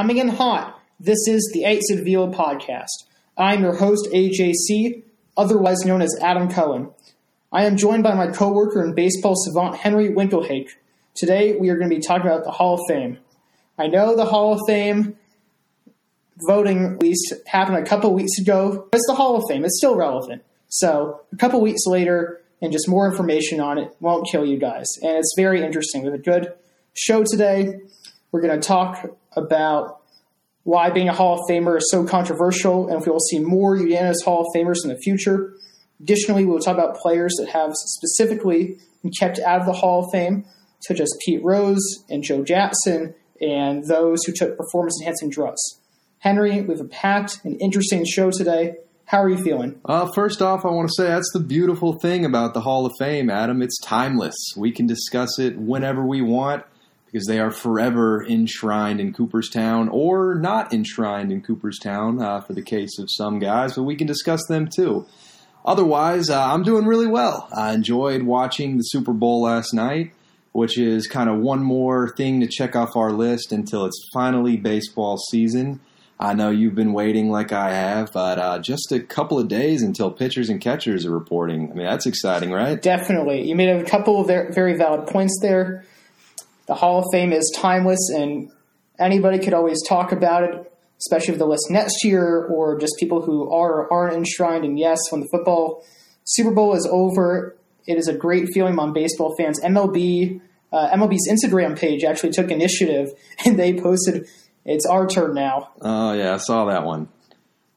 coming in hot. This is the Eight Seed Veal podcast. I'm your host, AJC, otherwise known as Adam Cohen. I am joined by my coworker and baseball savant, Henry Winkelhake. Today, we are going to be talking about the Hall of Fame. I know the Hall of Fame voting at least happened a couple weeks ago, it's the Hall of Fame. It's still relevant. So, a couple weeks later, and just more information on it won't kill you guys. And it's very interesting. We have a good show today. We're going to talk about why being a Hall of Famer is so controversial, and if we will see more unanimous Hall of Famers in the future. Additionally, we will talk about players that have specifically been kept out of the Hall of Fame, such as Pete Rose and Joe Jackson, and those who took performance enhancing drugs. Henry, we have a packed and interesting show today. How are you feeling? Uh, first off, I want to say that's the beautiful thing about the Hall of Fame, Adam. It's timeless. We can discuss it whenever we want because they are forever enshrined in Cooperstown or not enshrined in Cooperstown uh, for the case of some guys, but we can discuss them too. Otherwise, uh, I'm doing really well. I enjoyed watching the Super Bowl last night, which is kind of one more thing to check off our list until it's finally baseball season. I know you've been waiting like I have, but uh, just a couple of days until pitchers and catchers are reporting. I mean, that's exciting, right? Definitely. You made a couple of very valid points there. The Hall of Fame is timeless, and anybody could always talk about it, especially with the list next year, or just people who are or aren't enshrined. And yes, when the football Super Bowl is over, it is a great feeling among baseball fans. MLB, uh, MLB's Instagram page actually took initiative, and they posted it's our turn now. Oh yeah, I saw that one.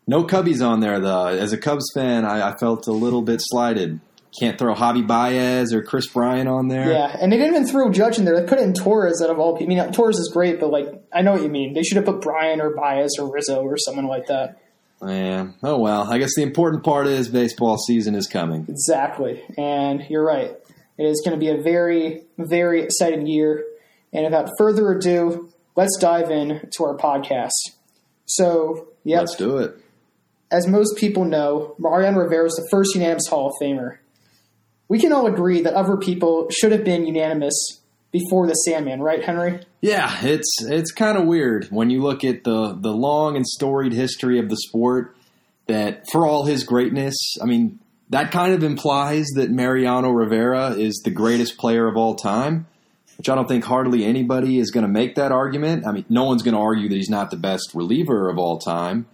No Cubbies on there though. As a Cubs fan, I, I felt a little bit slighted. Can't throw Javi Baez or Kris Bryant on there. Yeah, and they didn't even throw Judge in there. They put in Torres out of all people. I mean, uh, Torres is great, but like I know what you mean. They should have put Bryant or Baez or Rizzo or someone like that. Yeah. Oh well. I guess the important part is baseball season is coming. Exactly, and you're right. It is going to be a very, very exciting year. And without further ado, let's dive in to our podcast. So, yeah, let's do it. As most people know, Mariano Rivera is the first unanimous Hall of Famer. We can all agree that other people should have been unanimous before the Sandman, right, Henry? Yeah, it's it's kind of weird when you look at the the long and storied history of the sport. That for all his greatness, I mean, that kind of implies that Mariano Rivera is the greatest player of all time which I don't think hardly anybody is going to make that argument. I mean, no one's going to argue that he's not the best reliever of all time.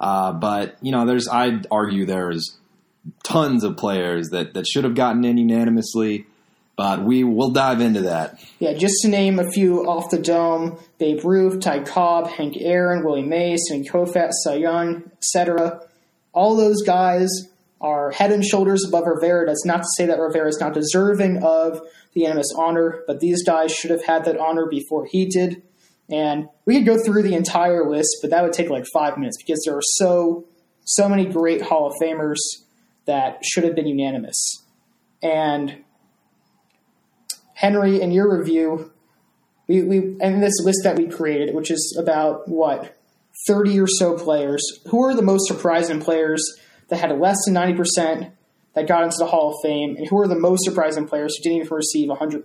Uh, but you know, there's I'd argue there's tons of players that that should have gotten in unanimously. But we will dive into that. Yeah, just to name a few off the dome: Babe Ruth, Ty Cobb, Hank Aaron, Willie Mays, and Koufax, Cy Young, etc. All those guys are head and shoulders above Rivera. That's not to say that Rivera is not deserving of the unanimous honor, but these guys should have had that honor before he did. And we could go through the entire list, but that would take like five minutes because there are so so many great Hall of Famers that should have been unanimous. And Henry, in your review, we, we and this list that we created, which is about what thirty or so players, who are the most surprising players that had less than ninety percent that got into the Hall of Fame, and who are the most surprising players who didn't even receive 100%?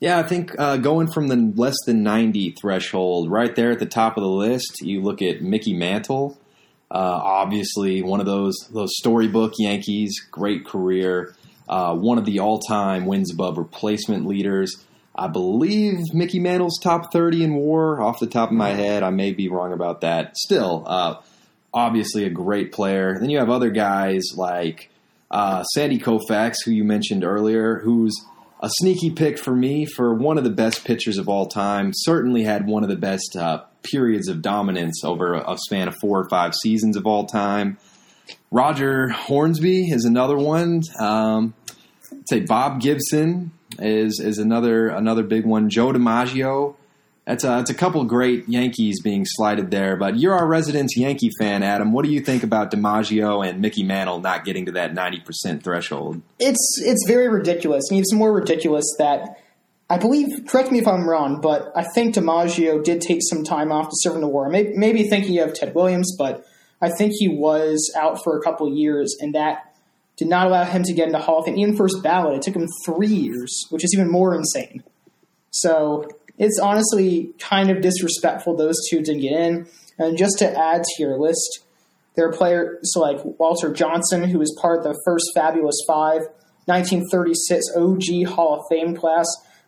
Yeah, I think uh, going from the less than 90 threshold right there at the top of the list, you look at Mickey Mantle. Uh, obviously, one of those those storybook Yankees, great career, uh, one of the all time wins above replacement leaders. I believe Mickey Mantle's top 30 in WAR. Off the top of my head, I may be wrong about that. Still, uh, obviously a great player. Then you have other guys like uh, Sandy Koufax, who you mentioned earlier, who's a sneaky pick for me for one of the best pitchers of all time. Certainly had one of the best uh, periods of dominance over a, span of four or five seasons of all time. Roger Hornsby is another one. Um, I'd say Bob Gibson is is another another big one. Joe DiMaggio that's a, that's a couple great Yankees being slided there, but you're our resident Yankee fan, Adam. What do you think about DiMaggio and Mickey Mantle not getting to that 90% threshold? It's it's very ridiculous. Mean, it's more ridiculous that I believe, correct me if I'm wrong, but I think DiMaggio did take some time off to serve in the war. Maybe, maybe thinking of Ted Williams, but I think he was out for a couple years, and that did not allow him to get into Hall of Fame. Even first ballot, it took him three years, which is even more insane. So it's honestly kind of disrespectful those two didn't get in. And just to add to your list, there are players like Walter Johnson, who was part of the first Fabulous Five, 1936 OG Hall of Fame class.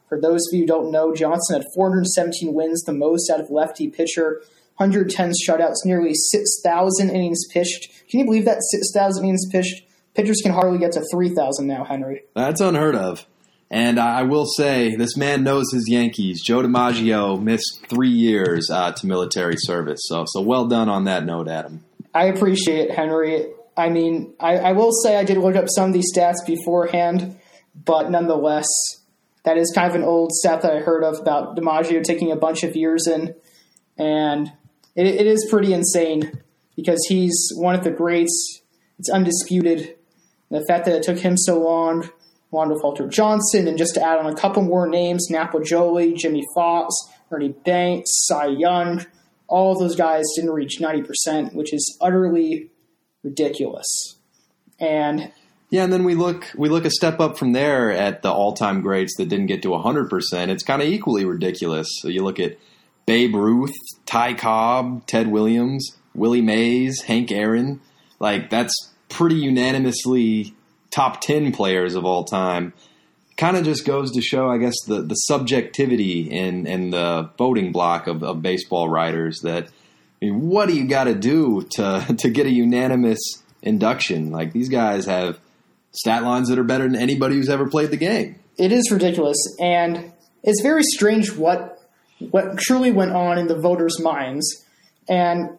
For those of you who don't know, Johnson had 417 wins, the most out of lefty pitcher, 110 shutouts, nearly 6,000 innings pitched. Can you believe that 6,000 innings pitched? Pitchers can hardly get to 3,000 now, Henry. That's unheard of. And I will say, this man knows his Yankees. Joe DiMaggio missed three years uh, to military service. So, so well done on that note, Adam. I appreciate it, Henry. I mean, I, I will say I did look up some of these stats beforehand, but nonetheless, that is kind of an old stat that I heard of about DiMaggio taking a bunch of years in, and it, it is pretty insane because he's one of the greats. It's undisputed. The fact that it took him so long, with Walter Johnson, and just to add on a couple more names, Nap Lajoie, Jimmie Foxx, Ernie Banks, Cy Young, all of those guys didn't reach 90%, which is utterly ridiculous. And yeah, and then we look we look a step up from there at the all time greats that didn't get to hundred percent. It's kind of equally ridiculous. So you look at Babe Ruth, Ty Cobb, Ted Williams, Willie Mays, Hank Aaron. Like that's pretty unanimously top ten players of all time. Kind of just goes to show, I guess, the, the subjectivity in, in the voting block of, of baseball writers that I mean, what do you got to do to to get a unanimous induction? Like these guys have stat lines that are better than anybody who's ever played the game. It is ridiculous, and it's very strange what what truly went on in the voters' minds, and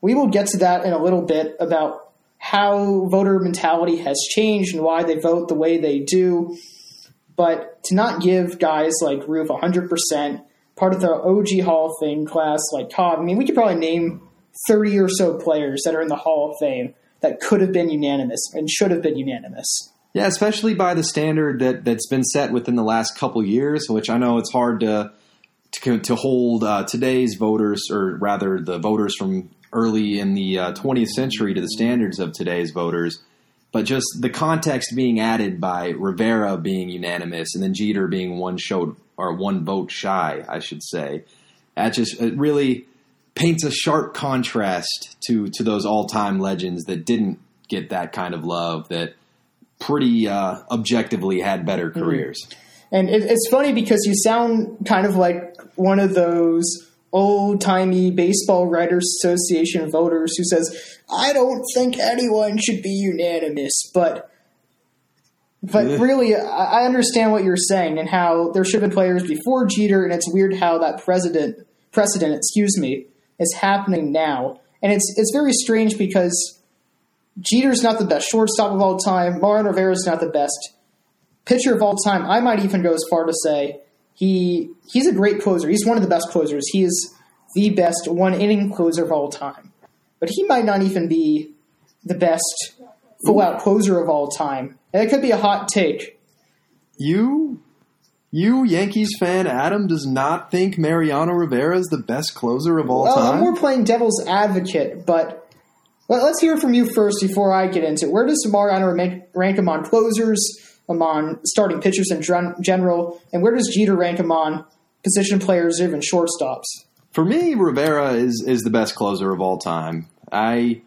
we will get to that in a little bit about how voter mentality has changed and why they vote the way they do. But to not give guys like Ruth 100%, part of the OG Hall of Fame class like Cobb, I mean, we could probably name 30 or so players that are in the Hall of Fame that could have been unanimous and should have been unanimous. Yeah, especially by the standard that that's been set within the last couple years, which I know it's hard to to, to hold uh, today's voters, or rather the voters from early in the uh, 20th century, to the standards of today's voters. But just the context being added by Rivera being unanimous, and then Jeter being one showed or one vote shy, I should say. That just it really paints a sharp contrast to to those all time legends that didn't get that kind of love that pretty uh, objectively had better Mm-hmm. careers. And it, it's funny because you sound kind of like one of those old timey baseball writers association voters who says, "I don't think anyone should be unanimous," but. But really, I I understand what you're saying and how there should have been players before Jeter, and it's weird how that precedent, precedent, excuse me, is happening now. And it's it's very strange because Jeter's not the best shortstop of all time. Mariano Rivera's not the best pitcher of all time. I might even go as far to say he he's a great closer. He's one of the best closers. He is the best one inning closer of all time. But he might not even be the best full out closer of all time. And it could be a hot take. You, you Yankees fan, Adam does not think Mariano Rivera is the best closer of all Well, time. I'm more playing devil's advocate, but let- let's hear from you first before I get into it. Where does Mariano rank- on closers, among starting pitchers in gen- general, and where does Jeter rank him on position players, even shortstops? For me, Rivera is is the best closer of all time. I,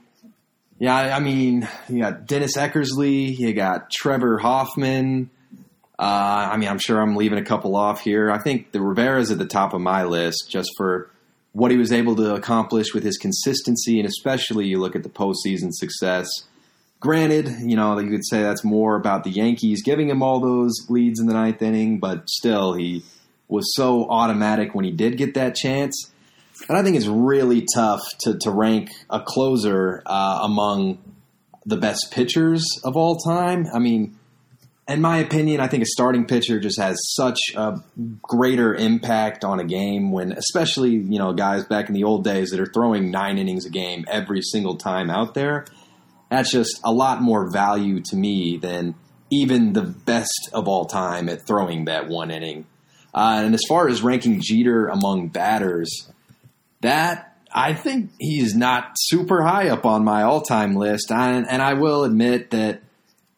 yeah, I mean, you got Dennis Eckersley, you got Trevor Hoffman. Uh, I mean, I'm sure I'm leaving a couple off here. I think the Rivera's at the top of my list just for what he was able to accomplish with his consistency, and especially you look at the postseason success. Granted, you know, you could say that's more about the Yankees giving him all those leads in the ninth inning, but still, he was so automatic when he did get that chance. And I think it's really tough to, to rank a closer uh, among the best pitchers of all time. I mean, in my opinion, I think a starting pitcher just has such a greater impact on a game when, especially, you know, guys back in the old days that are throwing nine innings a game every single time out there. That's just a lot more value to me than even the best of all time at throwing that one inning. Uh, and as far as ranking Jeter among batters, that I think he's not super high up on my all-time list. I, and I will admit that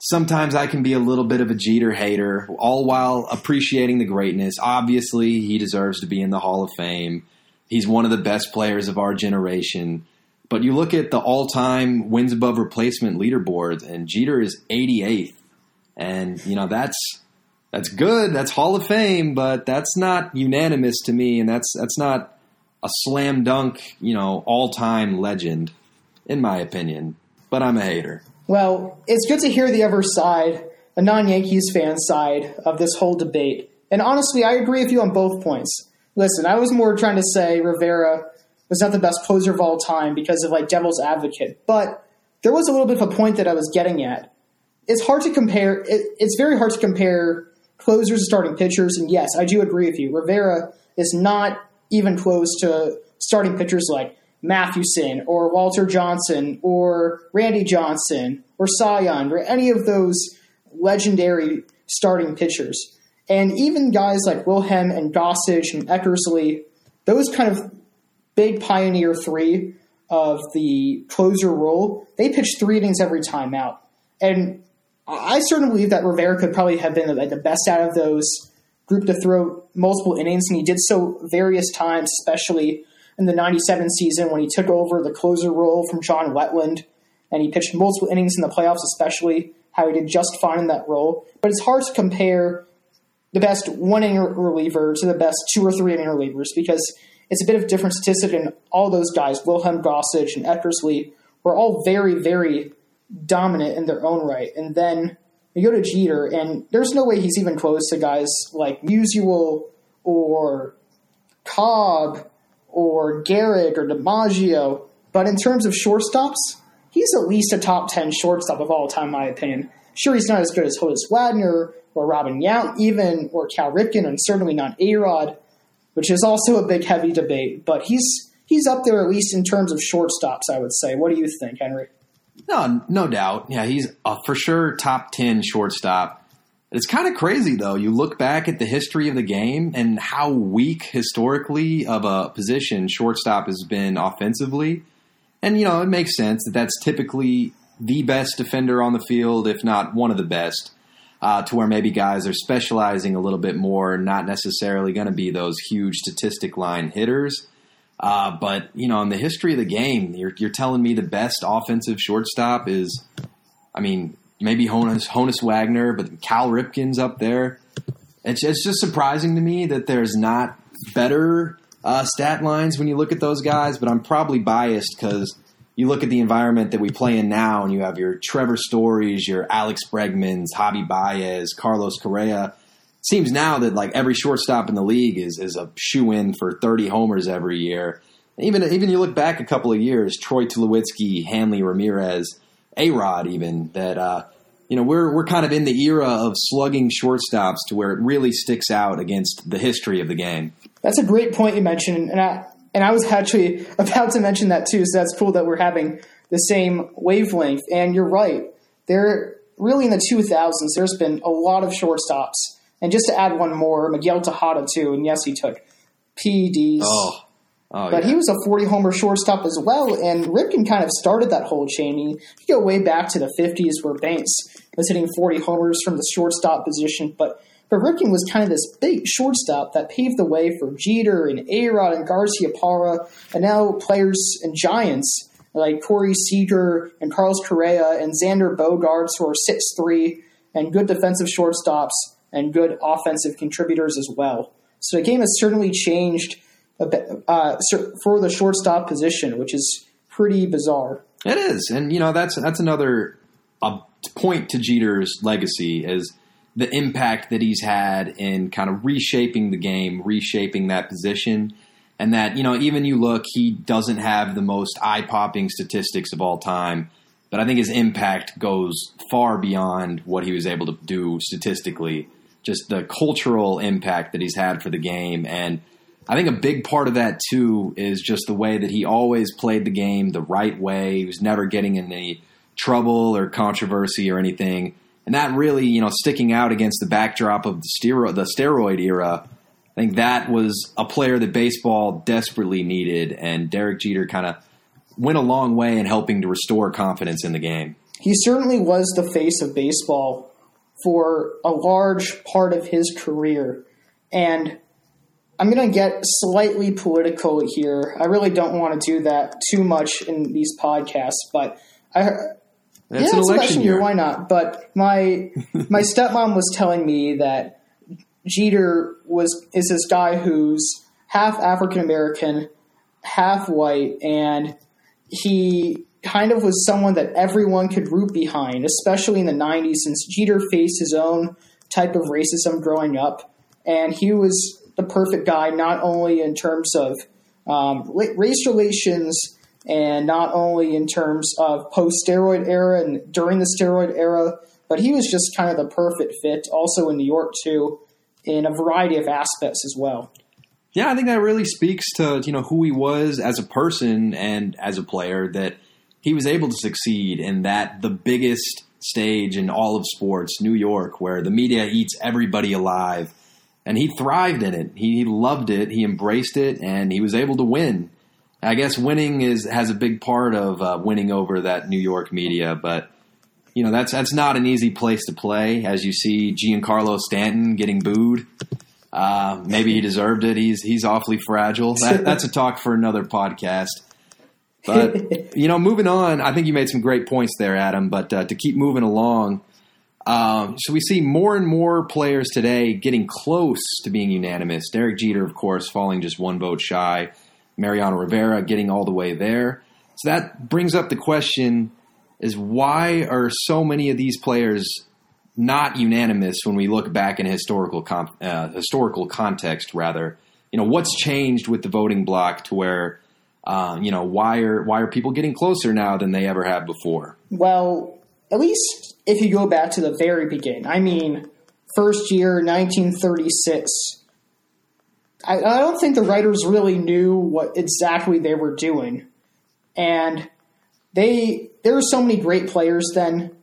sometimes I can be a little bit of a Jeter hater, all while appreciating the greatness. Obviously, he deserves to be in the Hall of Fame. He's one of the best players of our generation. But you look at the all time wins above replacement leaderboards, and Jeter is 88th. And, you know, that's. That's good. That's Hall of Fame, but that's not unanimous to me, and that's that's not a slam dunk, you know, all time legend, in my opinion. But I'm a hater. Well, it's good to hear the other side, a non Yankees fan side of this whole debate. And honestly, I agree with you on both points. Listen, I was more trying to say Rivera was not the best closer of all time because of like devil's advocate, but there was a little bit of a point that I was getting at. It's hard to compare. It, it's very hard to compare closers and starting pitchers. And yes, I do agree with you. Rivera is not even close to starting pitchers like Mathewson or Walter Johnson or Randy Johnson or Young or any of those legendary starting pitchers. And even guys like Wilhelm and Gossage and Eckersley, those kind of big pioneer three of the closer role, they pitch three innings every time out. And I certainly believe that Rivera could probably have been like the best out of those group to throw multiple innings, and he did so various times, especially in the 97 season when he took over the closer role from John Wetteland. and he pitched multiple innings in the playoffs, especially how he did just fine in that role. But it's hard to compare the best one inning reliever to the best two or three inning relievers because it's a bit of different statistic and all those guys, Wilhelm Gossage and Eckersley, were all very, very dominant in their own right. And then you go to Jeter, and there's no way he's even close to guys like Musial or Cobb or Gehrig or DiMaggio. But in terms of shortstops, he's at least a top 10 shortstop of all time, in my opinion. Sure, he's not as good as Honus Wagner or Robin Yount, even, or Cal Ripken, and certainly not A Rod, which is also a big, heavy debate. But he's he's up there at least in terms of shortstops, I would say. What do you think, Henry? No, no doubt. Yeah, he's a for sure top 10 shortstop. It's kind of crazy though. You look back at the history of the game and how weak historically of a position shortstop has been offensively. And you know, it makes sense that that's typically the best defender on the field, if not one of the best. Uh, to where maybe guys are specializing a little bit more, not necessarily going to be those huge statistic line hitters. Uh, but you know, in the history of the game, you're, you're telling me the best offensive shortstop is, I mean, maybe Honus, Honus Wagner, but Cal Ripken's up there. It's, it's just surprising to me that there's not better uh, stat lines when you look at those guys. But I'm probably biased because you look at the environment that we play in now, and you have your Trevor Stories, your Alex Bregmans, Javi Baez, Carlos Correa. Seems now that like every shortstop in the league is is a shoe in for 30 homers every year. Even even you look back a couple of years, Troy Tulowitzki, Hanley Ramirez a Rod, even that uh, you know we're we're kind of in the era of slugging shortstops to where it really sticks out against the history of the game. That's a great point you mentioned, and I and I was actually about to mention that too. So that's cool that we're having the same wavelength. And you're right, there really in the 2000s there's been a lot of shortstops. And just to add one more, Miguel Tejada too, and yes, he took PEDs. Oh. Oh, but yeah. he was a 40 homer shortstop as well, and Ripken kind of started that whole chain. You go way back to the 50s where Banks was hitting 40 homers from the shortstop position, but but Ripken was kind of this big shortstop that paved the way for Jeter and A-Rod and Garciaparra, and now players and giants like Corey Seager and Carlos Correa and Xander Bogaerts who are 6'3", and good defensive shortstops and good offensive contributors as well. So the game has certainly changed – uh, for the shortstop position, which is pretty bizarre. It is, and you know that's that's another point to Jeter's legacy is the impact that he's had in kind of reshaping the game, reshaping that position, and that you know even you look, he doesn't have the most eye popping statistics of all time, but I think his impact goes far beyond what he was able to do statistically. Just the cultural impact that he's had for the game and I think a big part of that too is just the way that he always played the game the right way. He was never getting in any trouble or controversy or anything, and that really, you know, sticking out against the backdrop of the steroid, the steroid era. I think that was a player that baseball desperately needed, and Derek Jeter kind of went a long way in helping to restore confidence in the game. he certainly was the face of baseball for a large part of his career. And I'm going to get slightly political here. I really don't want to do that too much in these podcasts, but I That's yeah, an it's election year. Why not? But my my stepmom was telling me that Jeter was is this guy who's half African American, half white, and he kind of was someone that everyone could root behind, especially in the '90s, since Jeter faced his own type of racism growing up, and he was the perfect guy not only in terms of um, race relations and not only in terms of post steroid era and during the steroid era, but he was just kind of the perfect fit also in New York too, in a variety of aspects as well. Yeah, I think that really speaks to you know who he was as a person and as a player. That he was able to succeed in that the biggest stage in all of sports, New York, where the media eats everybody alive, and he thrived in it. He loved it. He embraced it, and he was able to win. I guess winning is has a big part of uh, winning over that New York media, but you know that's that's not an easy place to play. As you see, Giancarlo Stanton getting booed. Uh, maybe he deserved it. He's he's awfully fragile. That, that's a talk for another podcast. But you know, moving on, I think you made some great points there, Adam. But uh, to keep moving along, um, so we see more and more players today getting close to being unanimous. Derek Jeter, of course, falling just one vote shy. Mariano Rivera getting all the way there. So that brings up the question: Is why are so many of these players not unanimous when we look back in historical uh, historical context? Rather, you know, what's changed with the voting block to where uh, you know why are why are people getting closer now than they ever have before? Well, at least if you go back to the very beginning, I mean, first year, 1936. I, I don't think the writers really knew what exactly they were doing, and they there were so many great players then.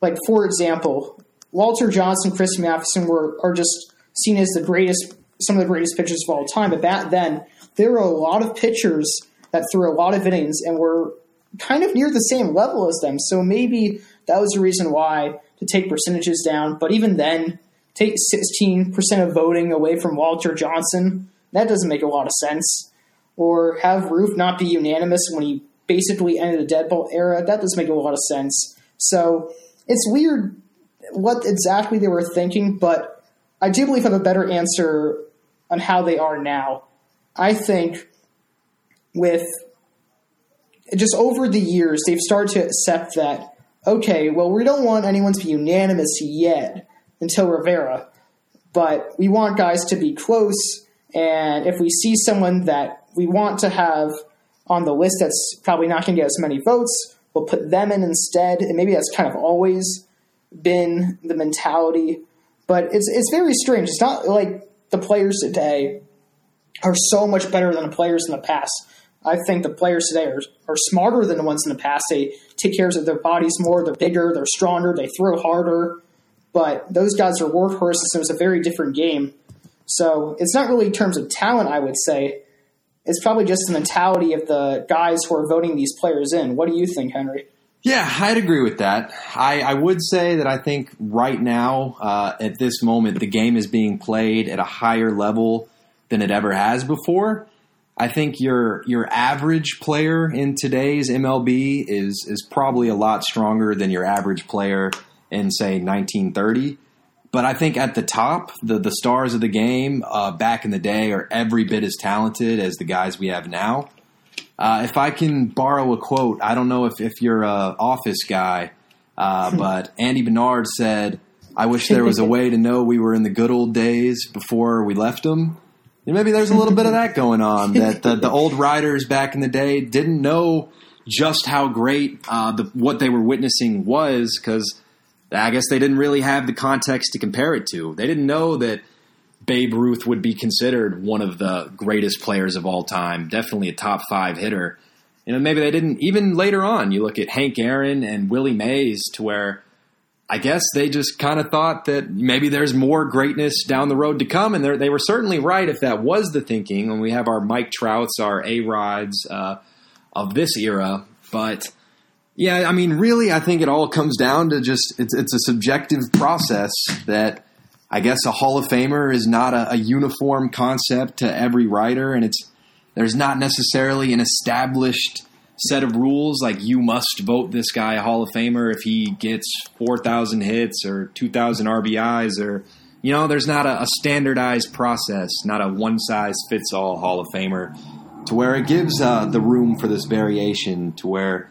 Like for example, Walter Johnson, Chris Matheson were are just seen as the greatest, some of the greatest pitchers of all time. But back then, there were a lot of pitchers that threw a lot of innings and were kind of near the same level as them. So maybe that was the reason why to take percentages down. But even then, take 16% of voting away from Walter Johnson, that doesn't make a lot of sense. Or have Ruth not be unanimous when he basically ended the dead ball era, that doesn't make a lot of sense. So it's weird what exactly they were thinking, but I do believe I have a better answer on how they are now. I think with just over the years, they've started to accept that, okay, well, we don't want anyone to be unanimous yet until Rivera, but we want guys to be close. And if we see someone that we want to have on the list that's probably not going to get as many votes, we'll put them in instead. And maybe that's kind of always been the mentality. But it's it's very strange. It's not like the players today are so much better than the players in the past. I think the players today are, are smarter than the ones in the past. They take care of their bodies more. They're bigger. They're stronger. They throw harder. But those guys are workhorses. So it's a very different game. So it's not really in terms of talent, I would say. It's probably just the mentality of the guys who are voting these players in. What do you think, Henry? Yeah, I'd agree with that. I, I would say that I think right now, uh, at this moment, the game is being played at a higher level than it ever has before. I think your your average player in today's MLB is is probably a lot stronger than your average player in say 1930. But I think at the top, the the stars of the game uh, back in the day are every bit as talented as the guys we have now. Uh, if I can borrow a quote, I don't know if, if you're a office guy, uh, but Andy Bernard said, "I wish there was a way to know we were in the good old days before we left them." Maybe there's a little bit of that going on. That the, the old writers back in the day didn't know just how great uh, the, what they were witnessing was because I guess they didn't really have the context to compare it to. They didn't know that Babe Ruth would be considered one of the greatest players of all time, definitely a top five hitter. You know, maybe they didn't even later on. You look at Hank Aaron and Willie Mays, to where I guess they just kind of thought that maybe there's more greatness down the road to come, and they were certainly right if that was the thinking. When we have our Mike Trouts, our A Rods uh, of this era, but Yeah, I mean, really, I think it all comes down to just it's it's a subjective process that I guess a Hall of Famer is not a, a uniform concept to every writer, and it's there's not necessarily an established set of rules like you must vote this guy a Hall of Famer if he gets four thousand hits or two thousand RBIs or you know, there's not a, a standardized process, not a one size fits all Hall of Famer, to where it gives uh, the room for this variation to where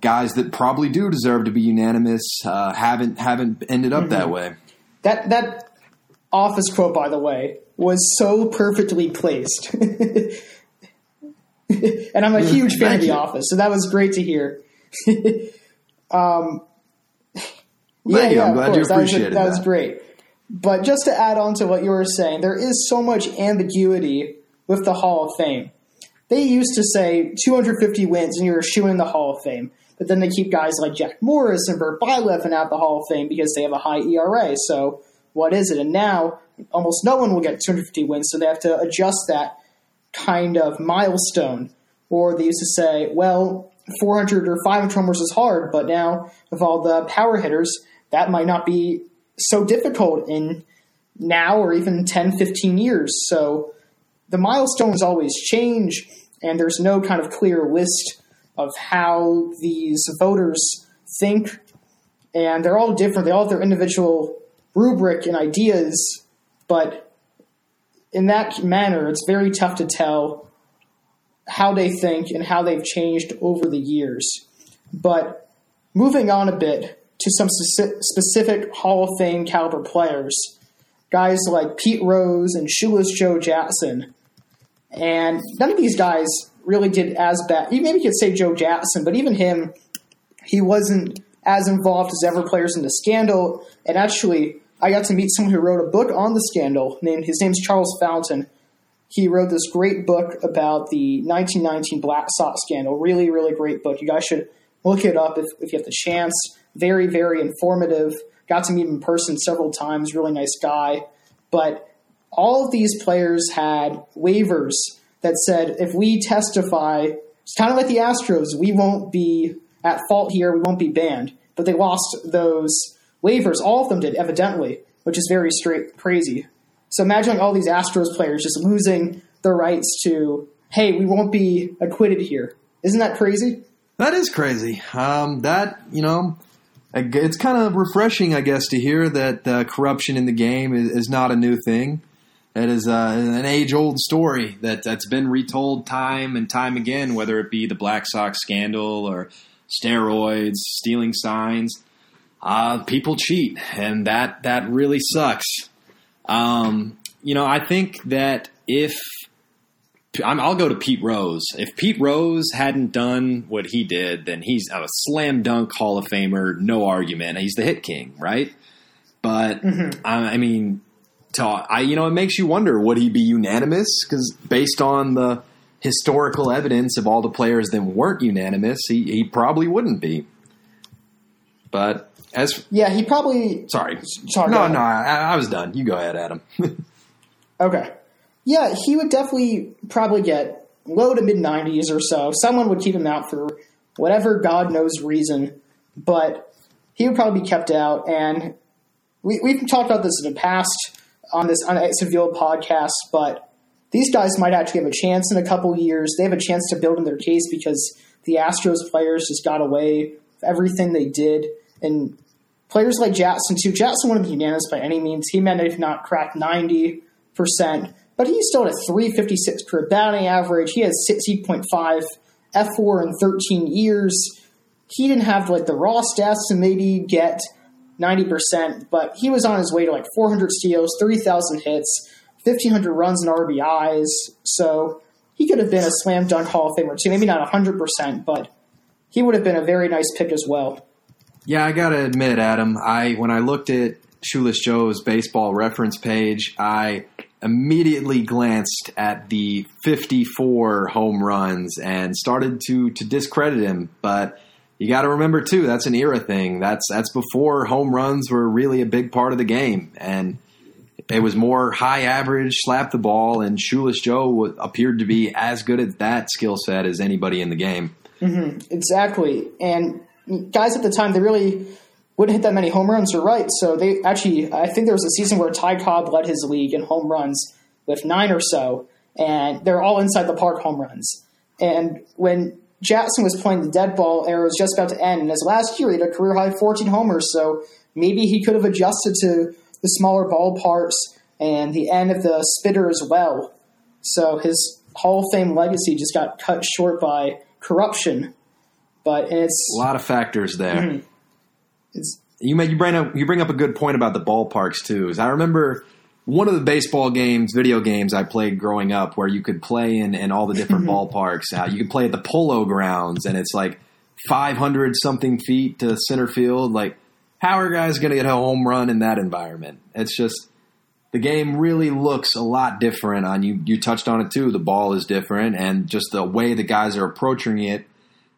guys that probably do deserve to be unanimous uh, haven't haven't ended up mm-hmm. that way. That that office quote, by the way, was so perfectly placed. and I'm a huge fan of The Office, so that was great to hear. um, yeah, yeah, I'm glad you appreciated that. Was, that was great. But just to add on to what you were saying, there is so much ambiguity with the Hall of Fame. They used to say 250 wins and you're shooing the Hall of Fame. But then they keep guys like Jack Morris and Bert Blyleven out the Hall of Fame because they have a high ERA. So what is it? And now almost no one will get 250 wins, so they have to adjust that kind of milestone. Or they used to say, well, 400 or 500 homers is hard, but now with all the power hitters, that might not be so difficult in now or even 10, 15 years. So the milestones always change, and there's no kind of clear list of how these voters think, and they're all different. They all have their individual rubric and ideas, but in that manner, it's very tough to tell how they think and how they've changed over the years. But moving on a bit to some specific Hall of Fame caliber players, guys like Pete Rose and Shoeless Joe Jackson. And none of these guys really did as bad. Maybe You could say Joe Jackson, but even him, he wasn't as involved as ever players in the scandal. And actually, I got to meet someone who wrote a book on the scandal. Named his name's Charles Fountain. He wrote this great book about the 1919 Black Sox scandal. Really, really great book. You guys should look it up if, if you have the chance. Very, very informative. Got to meet him in person several times. Really nice guy. But all of these players had waivers that said if we testify, it's kind of like the Astros, we won't be at fault here, we won't be banned. But they lost those waivers. All of them did, evidently, which is very straight crazy. So imagine all these Astros players just losing their rights to, hey, we won't be acquitted here. Isn't that crazy? That is crazy. Um, that you know, it's kind of refreshing, I guess, to hear that uh, corruption in the game is, is, not a new thing. It is uh, an age-old story that that's been retold time and time again, whether it be the Black Sox scandal or steroids, stealing signs. Uh, people cheat, and that that really sucks. Um, you know, I think that if i will go to Pete Rose. If Pete Rose hadn't done what he did, then he's a slam dunk Hall of Famer, no argument. He's the hit king, right? But mm-hmm. I, I mean, to, I you know it makes you wonder would he be unanimous because based on the historical evidence of all the players that weren't unanimous, he, he probably wouldn't be. But as yeah, he probably sorry sorry no no I, I was done. You go ahead, Adam. okay, yeah, he would definitely probably get low to mid nineties or so. Someone would keep him out for whatever God knows reason, but he would probably be kept out. And we, we've talked about this in the past on this on Seville podcast, but these guys might actually have a chance in a couple years. They have a chance to build in their case because the Astros players just got away with everything they did. And players like Jackson, too. Jackson wouldn't be unanimous by any means. He might have not cracked 90%, but he still had a 356 career batting average. He had 60.5 F4 in 13 years. He didn't have like the raw stats to maybe get – 90%, but he was on his way to like 400 steals, 3,000 hits, 1,500 runs and RBIs. So he could have been a slam dunk Hall of Famer too. Maybe not 100%, but he would have been a very nice pick as well. Yeah, I got to admit, Adam, I when I looked at Shoeless Joe's baseball reference page, I immediately glanced at the 54 home runs and started to to discredit him, but you got to remember too that's an era thing. That's that's before home runs were really a big part of the game, and it was more high average, slap the ball, and Shoeless Joe appeared to be as good at that skill set as anybody in the game. Mm-hmm, exactly, and guys at the time they really wouldn't hit that many home runs or right. So they actually, I think there was a season where Ty Cobb led his league in home runs with nine or so, and they're all inside the park home runs. And when Jackson was playing the dead ball era was just about to end, and his last year he had a career high 14 homers. So maybe he could have adjusted to the smaller ballparks and the end of the spitter as well. So his Hall of Fame legacy just got cut short by corruption. But it's A lot of factors there. Mm-hmm. it's You make you bring up you bring up a good point about the ballparks too. Is I remember one of the baseball games, video games I played growing up, where you could play in, in all the different ballparks. Uh, you could play at the Polo Grounds, and it's like five hundred something feet to center field. Like, how are guys going to get a home run in that environment? It's just the game really looks a lot different. On you, you touched on it too. The ball is different, and just the way the guys are approaching it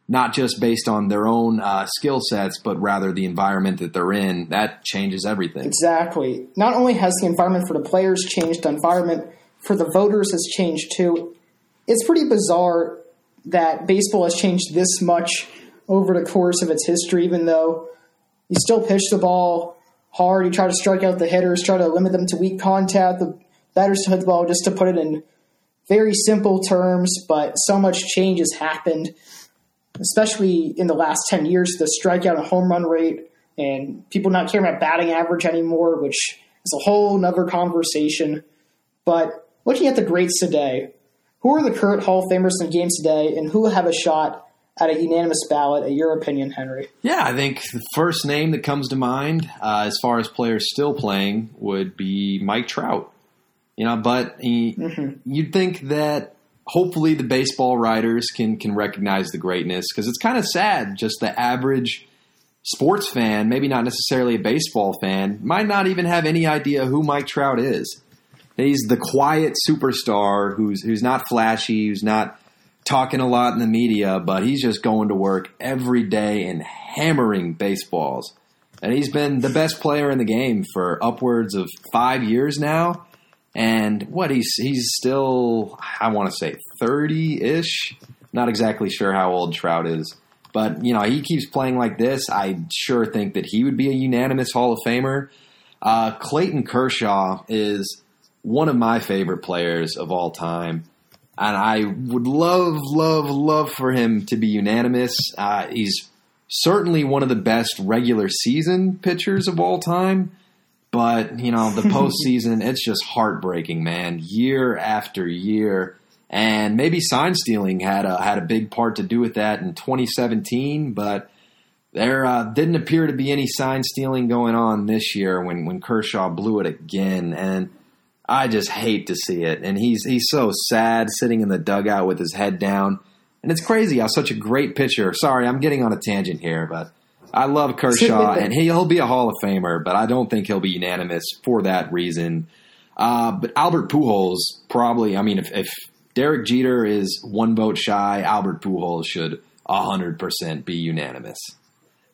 not just based on their own uh, skill sets, but rather the environment that they're in. That changes everything. Exactly. Not only has the environment for the players changed, the environment for the voters has changed too. It's pretty bizarre that baseball has changed this much over the course of its history, even though you still pitch the ball hard, you try to strike out the hitters, try to limit them to weak contact, the batters to hit the ball, just to put it in very simple terms, but so much change has happened especially in the last 10 years, the strikeout and home run rate, and people not caring about batting average anymore, which is a whole nother conversation. But looking at the greats today, who are the current Hall of Famers in the game today, and who have a shot at a unanimous ballot, in your opinion, Henry? Yeah, I think the first name that comes to mind uh, as far as players still playing would be Mike Trout. You know, but he, you'd think that hopefully the baseball writers can can recognize the greatness because it's kind of sad. Just the average sports fan, maybe not necessarily a baseball fan, might not even have any idea who Mike Trout is. He's the quiet superstar who's who's not flashy, who's not talking a lot in the media, but he's just going to work every day and hammering baseballs. And he's been the best player in the game for upwards of five years now. And what he's he's still I want to say thirty ish. Not exactly sure how old Trout is, but you know he keeps playing like this. I sure think that he would be a unanimous Hall of Famer. Uh, Clayton Kershaw is one of my favorite players of all time, and I would love, love, love for him to be unanimous. Uh, he's certainly one of the best regular season pitchers of all time. But you know, the postseason, it's just heartbreaking, man. Year after year, and maybe sign stealing had a had a big part to do with that in 2017. But there uh, didn't appear to be any sign stealing going on this year when when Kershaw blew it again, and I just hate to see it. And he's he's so sad sitting in the dugout with his head down, and it's crazy how such a great pitcher. Sorry, I'm getting on a tangent here, but. I love Kershaw, and he'll be a Hall of Famer, but I don't think he'll be unanimous for that reason. Uh, but Albert Pujols probably. I mean, if, if Derek Jeter is one vote shy, Albert Pujols should hundred percent be unanimous.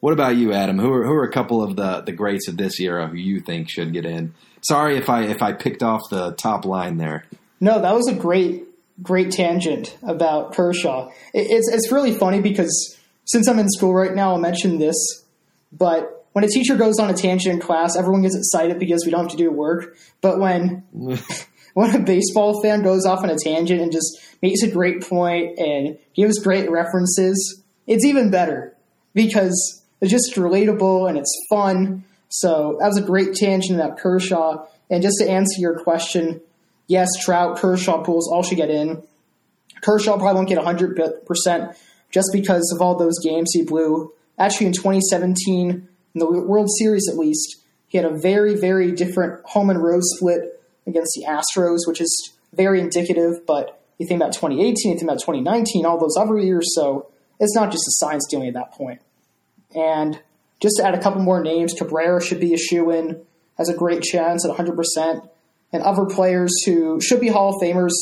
What about you, Adam? Who are who are a couple of the the greats of this era who you think should get in? Sorry if I if I picked off the top line there. No, that was a great, great tangent about Kershaw. It, it's it's really funny because since I'm in school right now, I'll mention this. But when a teacher goes on a tangent in class, everyone gets excited because we don't have to do work. But when when a baseball fan goes off on a tangent and just makes a great point and gives great references, it's even better because it's just relatable and it's fun. So that was a great tangent about Kershaw. And just to answer your question, yes, Trout, Kershaw, Pujols all should get in. Kershaw probably won't get 100% just because of all those games he blew. Actually, in 2017, in the World Series at least, he had a very, very different home and road split against the Astros, which is very indicative. But you think about 2018, you think about 2019, all those other years, so it's not just a sign stealing at that point. And just to add a couple more names, Cabrera should be a shoe in, has a great chance at 100%. And other players who should be Hall of Famers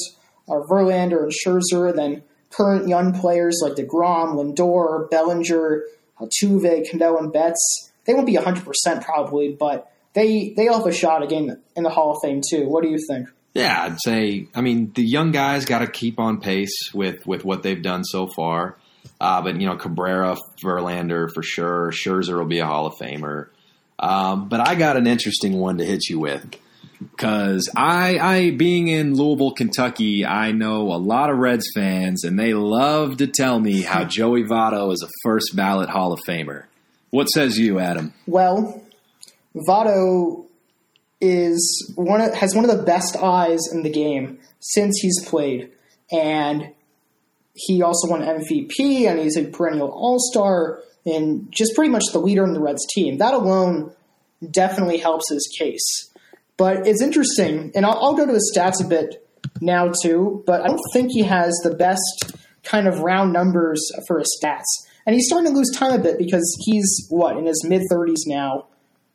are Verlander and Scherzer, and then current young players like DeGrom, Lindor, Bellinger, Altuve, Cano, and Betts. They won't be 100% probably, but they, they all have a shot again in the Hall of Fame too. What do you think? Yeah, I'd say. I mean, the young guys got to keep on pace with with what they've done so far. Uh, but you know, Cabrera, Verlander for sure. Scherzer will be a Hall of Famer. Um, but I got an interesting one to hit you with because I, I, being in Louisville, Kentucky, I know a lot of Reds fans, and they love to tell me how Joey Votto is a first ballot Hall of Famer. What says you, Adam? Well, Votto is one of, has one of the best eyes in the game since he's played, and he also won MVP, and he's a perennial All Star, and just pretty much the leader in the Reds team. That alone definitely helps his case. But it's interesting, and I'll, I'll go to his stats a bit now too. But I don't think he has the best kind of round numbers for his stats, and he's starting to lose time a bit because he's what in his mid thirties now.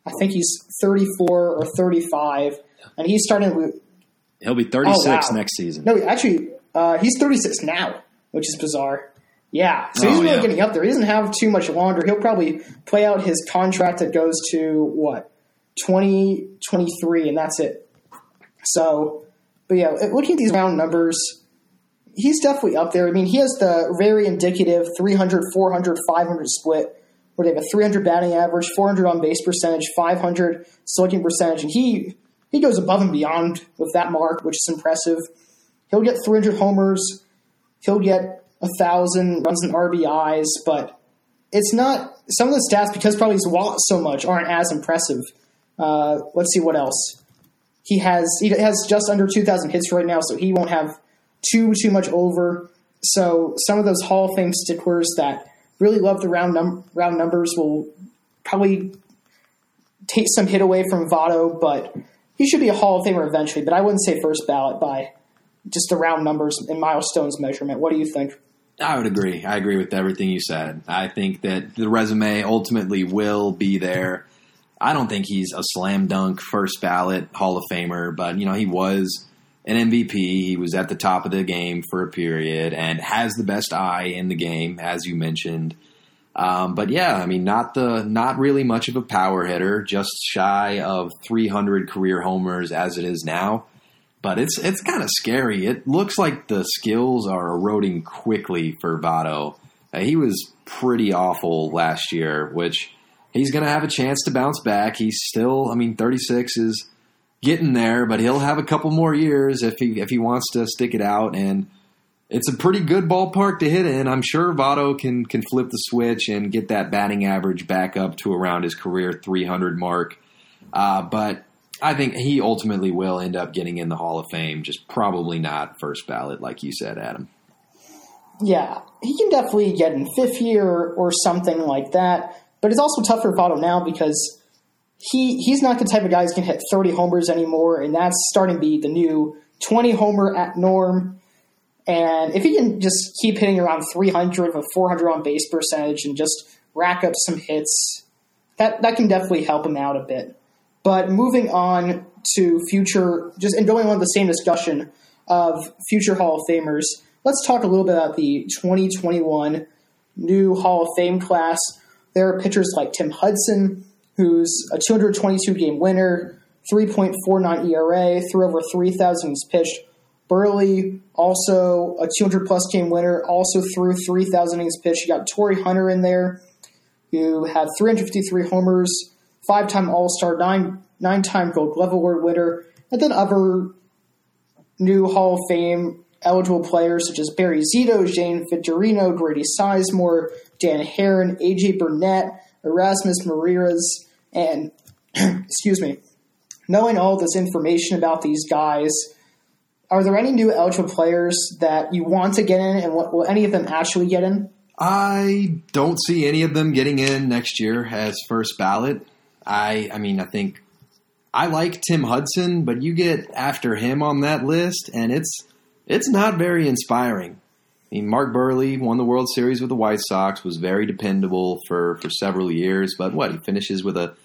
I think he's thirty four or thirty five, and he's starting to. He'll be thirty six oh, wow. next season. No, actually, uh, he's thirty six now, which is bizarre. Yeah, so he's oh, really yeah. getting up there. He doesn't have too much longer. He'll probably play out his contract that goes to what 2023, and that's it. So, but yeah, looking at these round numbers, he's definitely up there. I mean, he has the very indicative 300, 400, 500 split, where they have a 300 batting average, 400 on base percentage, 500 slugging percentage, and he he goes above and beyond with that mark, which is impressive. He'll get 300 homers, he'll get a thousand runs and RBIs, but it's not some of the stats because probably he's walked so much aren't as impressive. Uh, let's see what else. He has he has just under 2,000 hits right now, so he won't have too too much over. So some of those Hall of Fame sticklers that really love the round num- round numbers will probably take some hit away from Votto, but he should be a Hall of Famer eventually. But I wouldn't say first ballot by just the round numbers and milestones measurement. What do you think? I would agree. I agree with everything you said. I think that the resume ultimately will be there. I don't think he's a slam dunk first ballot Hall of Famer, but you know he was an MVP. He was at the top of the game for a period and has the best eye in the game, as you mentioned. Um, but yeah, I mean, not the not really much of a power hitter, just shy of 300 career homers as it is now. But it's it's kind of scary. It looks like the skills are eroding quickly for Votto. Uh, he was pretty awful last year, which he's going to have a chance to bounce back. He's still, I mean, 36 is getting there, but he'll have a couple more years if he if he wants to stick it out. And it's a pretty good ballpark to hit in. I'm sure Votto can can flip the switch and get that batting average back up to around his career 300 mark. Uh, but I think he ultimately will end up getting in the Hall of Fame, just probably not first ballot, like you said, Adam. Yeah, he can definitely get in fifth year or something like that. But it's also tough for Votto now because he he's not the type of guy who can hit 30 homers anymore, and that's starting to be the new 20 homer at norm. And if he can just keep hitting around 300 with 400 on base percentage and just rack up some hits, that that can definitely help him out a bit. But moving on to future, just and going on the same discussion of future Hall of Famers, let's talk a little bit about the 2021 new Hall of Fame class. There are pitchers like Tim Hudson, who's a 222 game winner, 3.49 ERA, threw over 3,000 innings pitched. Buehrle, also a 200 plus game winner, also threw 3,000 innings pitched. You got Torii Hunter in there, who had 353 homers, five time All Star, nine nine time Gold Glove Award winner, and then other new Hall of Fame eligible players such as Barry Zito, Shane Victorino, Grady Sizemore, Dan Haren, AJ Burnett, Erasmus Marinez, and excuse me. Knowing all this information about these guys, are there any new eligible players that you want to get in, and what, will any of them actually get in? I don't see any of them getting in next year as first ballot. I, I mean, I think I like Tim Hudson, but you get after him on that list, and it's it's not very inspiring. I mean, Mark Buehrle won the World Series with the White Sox, was very dependable for, for several years, but what, he finishes with a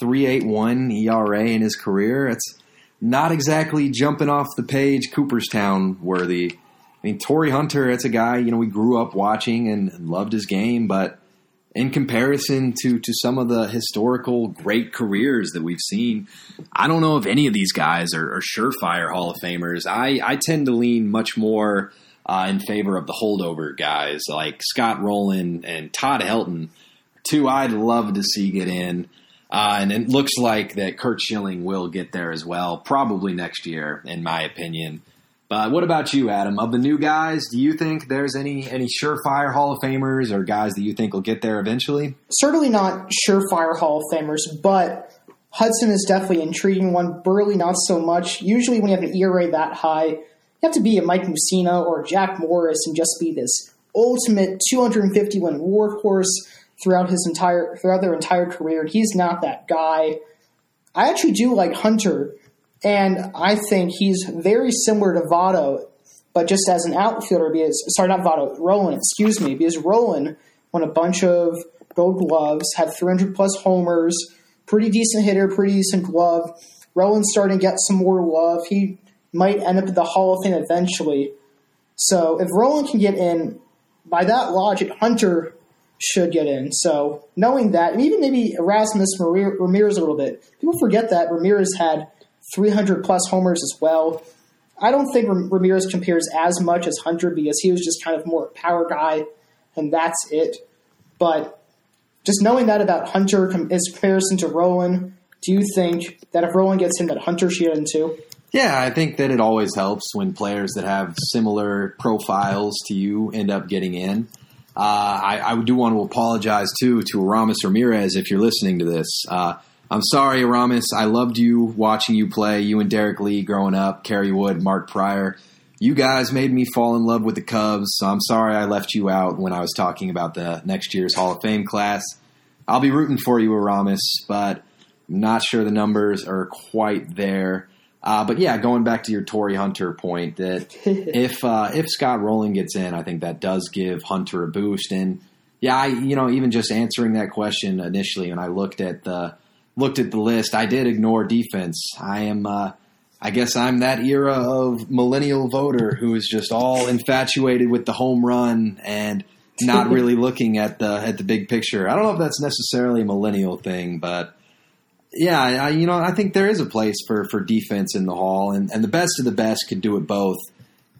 3.81 ERA in his career? It's not exactly jumping off the page Cooperstown worthy. I mean, Torii Hunter, that's a guy, you know, we grew up watching and loved his game, but in comparison to to some of the historical great careers that we've seen, I don't know if any of these guys are, are surefire Hall of Famers. I, I tend to lean much more uh, in favor of the holdover guys like Scott Rolen and Todd Helton, two I'd love to see get in. Uh, and it looks like that Curt Schilling will get there as well, probably next year, in my opinion. But what about you, Adam? Of the new guys, do you think there's any any surefire Hall of Famers or guys that you think will get there eventually? Certainly not surefire Hall of Famers, but Hudson is definitely intriguing one. Buehrle, not so much. Usually, when you have an ERA that high, you have to be a Mike Mussina or Jack Morris and just be this ultimate 250 win workhorse throughout his entire throughout their entire career. And He's not that guy. I actually do like Hunter and I think he's very similar to Votto, but just as an outfielder, because sorry, not Votto, Rolen, excuse me, because Rolen won a bunch of gold gloves, had 300 plus homers, pretty decent hitter, pretty decent glove. Rolen's starting to get some more love. He might end up at the Hall of Fame eventually. So if Rolen can get in, by that logic, Hunter should get in. So knowing that, and even maybe Erasmus Ramirez a little bit, people forget that Ramirez had 300 plus homers as well. I don't think Ramirez compares as much as Hunter because he was just kind of more power guy, and that's it. But just knowing that about Hunter as comparison to Rolen, do you think that if Rolen gets him, that Hunter should get in too? Yeah, I think that it always helps when players that have similar profiles to you end up getting in. Uh, I, I, do want to apologize too to Aramis Ramirez if you're listening to this. Uh, I'm sorry, Aramis. I loved you watching you play. You and Derrek Lee growing up, Kerry Wood, Mark Prior. You guys made me fall in love with the Cubs, so I'm sorry I left you out when I was talking about the next year's Hall of Fame class. I'll be rooting for you, Aramis, but I'm not sure the numbers are quite there. Uh, but yeah, going back to your Torii Hunter point, that if uh, if Scott Rolen gets in, I think that does give Hunter a boost. And yeah, I you know even just answering that question initially, and I looked at the looked at the list, I did ignore defense. I am, uh, I guess I'm that era of millennial voter who is just all infatuated with the home run and not really looking at the at the big picture. I don't know if that's necessarily a millennial thing, but yeah, I, you know, I think there is a place for for defense in the hall, and, and the best of the best could do it both.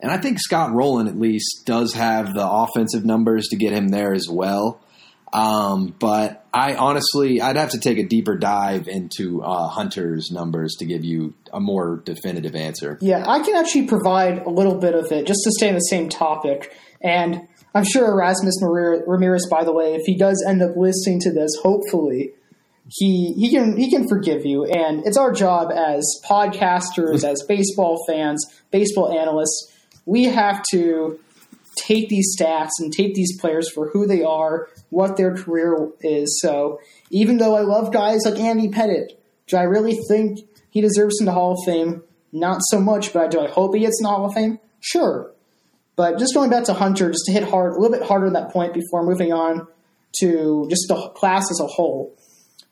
And I think Scott Rolen at least does have the offensive numbers to get him there as well. Um, but I honestly, I'd have to take a deeper dive into uh, Hunter's numbers to give you a more definitive answer. Yeah, I can actually provide a little bit of it just to stay on the same topic. And I'm sure Erasmus Ramirez, by the way, if he does end up listening to this, hopefully he he can he can forgive you. And it's our job as podcasters, as baseball fans, baseball analysts, we have to take these stats and take these players for who they are, what their career is. So even though I love guys like Andy Pettitte, do I really think he deserves in the Hall of Fame? Not so much, but do I hope he gets in the Hall of Fame? Sure. But just going back to Hunter, just to hit hard a little bit harder on that point before moving on to just the class as a whole.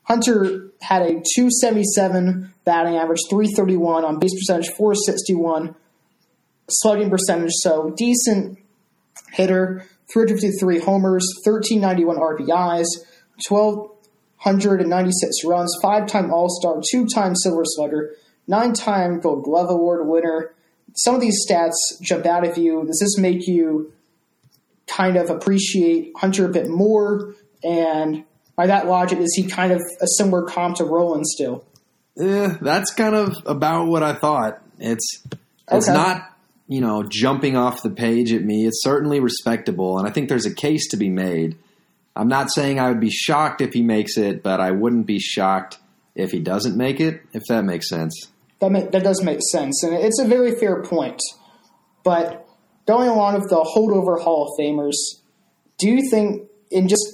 Hunter had a 277 batting average, 331 on base percentage, 461 slugging percentage, so decent hitter, 353 homers, 1391 RBIs, 1,296 runs, five time All Star, two time Silver Slugger, nine time Gold Glove Award winner. Some of these stats jump out at you. Does this make you kind of appreciate Hunter a bit more? And by that logic, is he kind of a similar comp to Rolen still? Yeah, that's kind of about what I thought. It's it's okay. not you know, jumping off the page at me. It's certainly respectable, and I think there's a case to be made. I'm not saying I would be shocked if he makes it, but I wouldn't be shocked if he doesn't make it, if that makes sense. That, that does make sense, and it's a very fair point. But going along with the holdover Hall of Famers, do you think, in just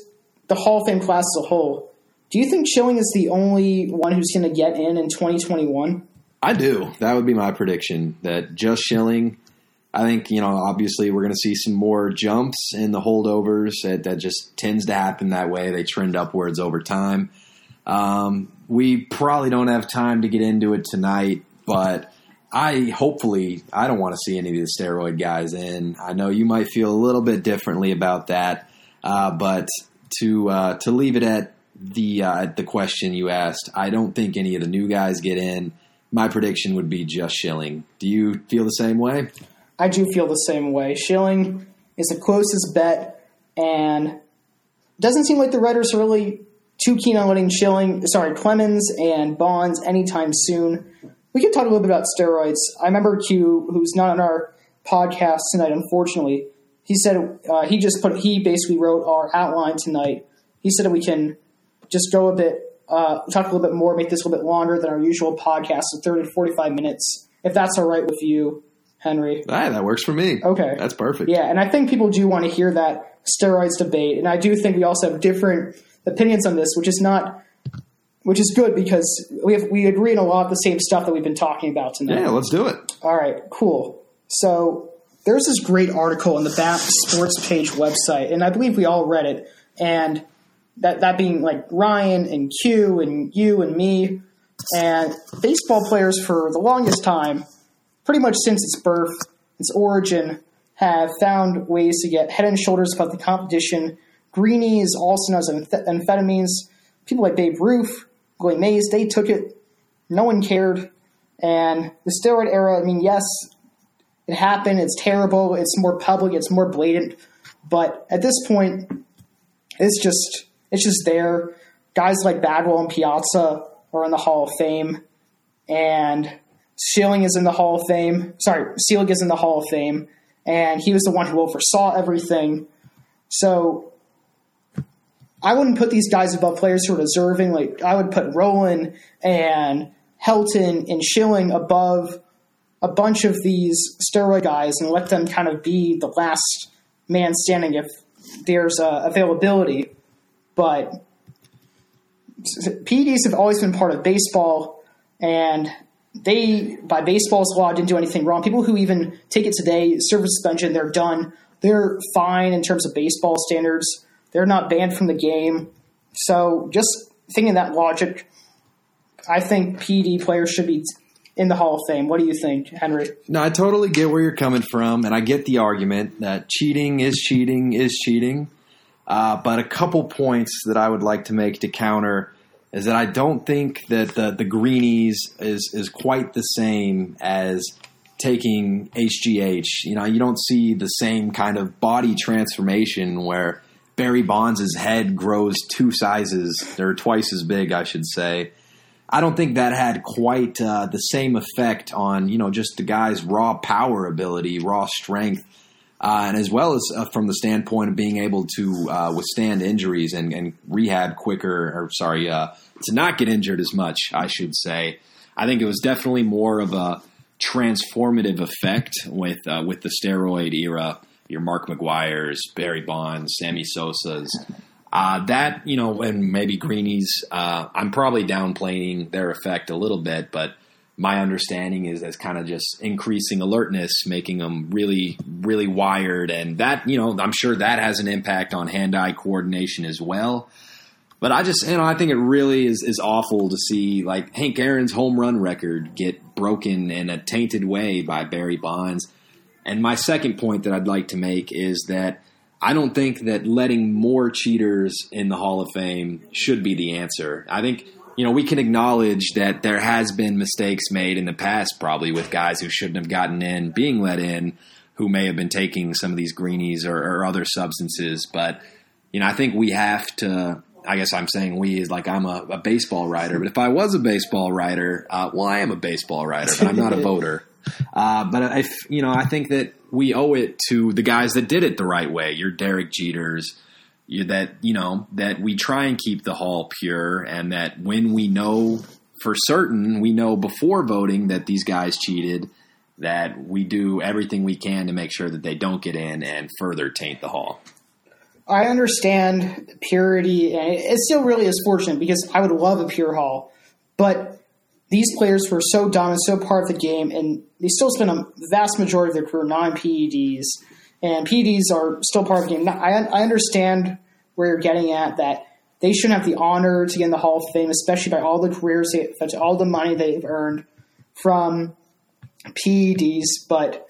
the Hall of Fame class as a whole, do you think Schilling is the only one who's going to get in in 2021? I do. That would be my prediction. That just Schilling. I think you know. Obviously, we're going to see some more jumps in the holdovers. That, that just tends to happen that way. They trend upwards over time. Um, we probably don't have time to get into it tonight, but I hopefully I don't want to see any of the steroid guys in. I know you might feel a little bit differently about that, uh, but to uh, to leave it at the uh, the question you asked, I don't think any of the new guys get in my prediction would be just Schilling. Do you feel the same way? I do feel the same way. Schilling is the closest bet, and doesn't seem like the writers are really too keen on letting Schilling, sorry, Clemens and Bonds anytime soon. We could talk a little bit about steroids. I remember Q, who's not on our podcast tonight, unfortunately. He said uh, he just put he basically wrote our outline tonight. He said we can just go a bit, uh, talk a little bit more, make this a little bit longer than our usual podcast, so thirty to forty-five minutes, if that's all right with you, Henry. Ah, that works for me. Okay. That's perfect. Yeah, and I think people do want to hear that steroids debate, and I do think we also have different opinions on this, which is not, which is good because we have we agree on a lot of the same stuff that we've been talking about tonight. Yeah, let's do it. All right, cool. So there's this great article on the BAP Sports Page website, and I believe we all read it. And that that being like Ryan and Q and you and me, and baseball players for the longest time, pretty much since its birth, its origin, have found ways to get head and shoulders above the competition. Greenies, also known as amph- amphetamines, people like Babe Ruth, Willie Mays, they took it. No one cared. And the steroid era, I mean, yes, it happened. It's terrible. It's more public. It's more blatant. But at this point, it's just it's just there. Guys like Bagwell and Piazza are in the Hall of Fame, and Schilling is in the Hall of Fame. Sorry, Selig is in the Hall of Fame, and he was the one who oversaw everything. So I wouldn't put these guys above players who are deserving. Like I would put Rolen and Helton and Schilling above a bunch of these steroid guys and let them kind of be the last man standing if there's uh, availability. But PEDs have always been part of baseball, and they, by baseball's law, didn't do anything wrong. People who even take it today, serve a suspension, they're done. They're fine in terms of baseball standards. They're not banned from the game. So, just thinking that logic, I think PED players should be in the Hall of Fame. What do you think, Henry? No, I totally get where you're coming from, and I get the argument that cheating is cheating is cheating. Uh, but a couple points that I would like to make to counter is that I don't think that the, the greenies is is quite the same as taking HGH. You know, you don't see the same kind of body transformation where Barry Bonds' head grows two sizes or twice as big, I should say. I don't think that had quite uh, the same effect on you know just the guy's raw power ability, raw strength, uh, and as well as uh, from the standpoint of being able to uh, withstand injuries and, and, rehab quicker, or sorry, uh, to not get injured as much, I should say. I think it was definitely more of a transformative effect with uh, with the steroid era. Your Mark McGwire's, Barry Bonds, Sammy Sosa's. Uh, that you know, and maybe Greenies. I'm probably downplaying their effect a little bit, but my understanding is as kind of just increasing alertness, making them really, really wired, and that you know, I'm sure that has an impact on hand-eye coordination as well. But I just, you know, I think it really is is awful to see like Hank Aaron's home run record get broken in a tainted way by Barry Bonds. And my second point that I'd like to make is that I don't think that letting more cheaters in the Hall of Fame should be the answer. I think you know we can acknowledge that there has been mistakes made in the past, probably with guys who shouldn't have gotten in being let in, who may have been taking some of these greenies or, or other substances. But you know, I think we have to. I guess I'm saying we is like I'm a, a baseball writer, but if I was a baseball writer, uh, well, I am a baseball writer, but I'm not a voter. Uh, but I, you know, I think that we owe it to the guys that did it the right way. Your Derek Jeters, that you know that we try and keep the hall pure, and that when we know for certain, we know before voting that these guys cheated, that we do everything we can to make sure that they don't get in and further taint the hall. I understand purity, and it still really is fortunate because I would love a pure hall, but these players were so dominant, so part of the game, and they still spend a vast majority of their career non PEDs, and PEDs are still part of the game. I, I understand where you're getting at that they shouldn't have the honor to get in the Hall of Fame, especially by all the careers, they, all the money they've earned from PEDs, but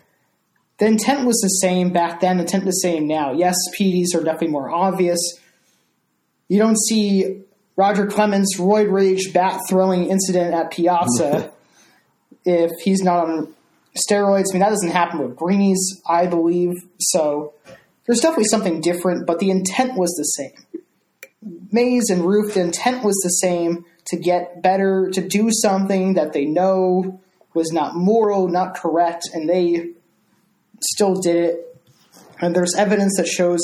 the intent was the same back then, the intent the same now. Yes, PEDs are definitely more obvious. You don't see Roger Clemens' roid rage bat throwing incident at Piazza if he's not on steroids. I mean, that doesn't happen with greenies, I believe. So there's definitely something different, but the intent was the same. Mays and Ruth, the intent was the same to get better, to do something that they know was not moral, not correct, and they still did it. And there's evidence that shows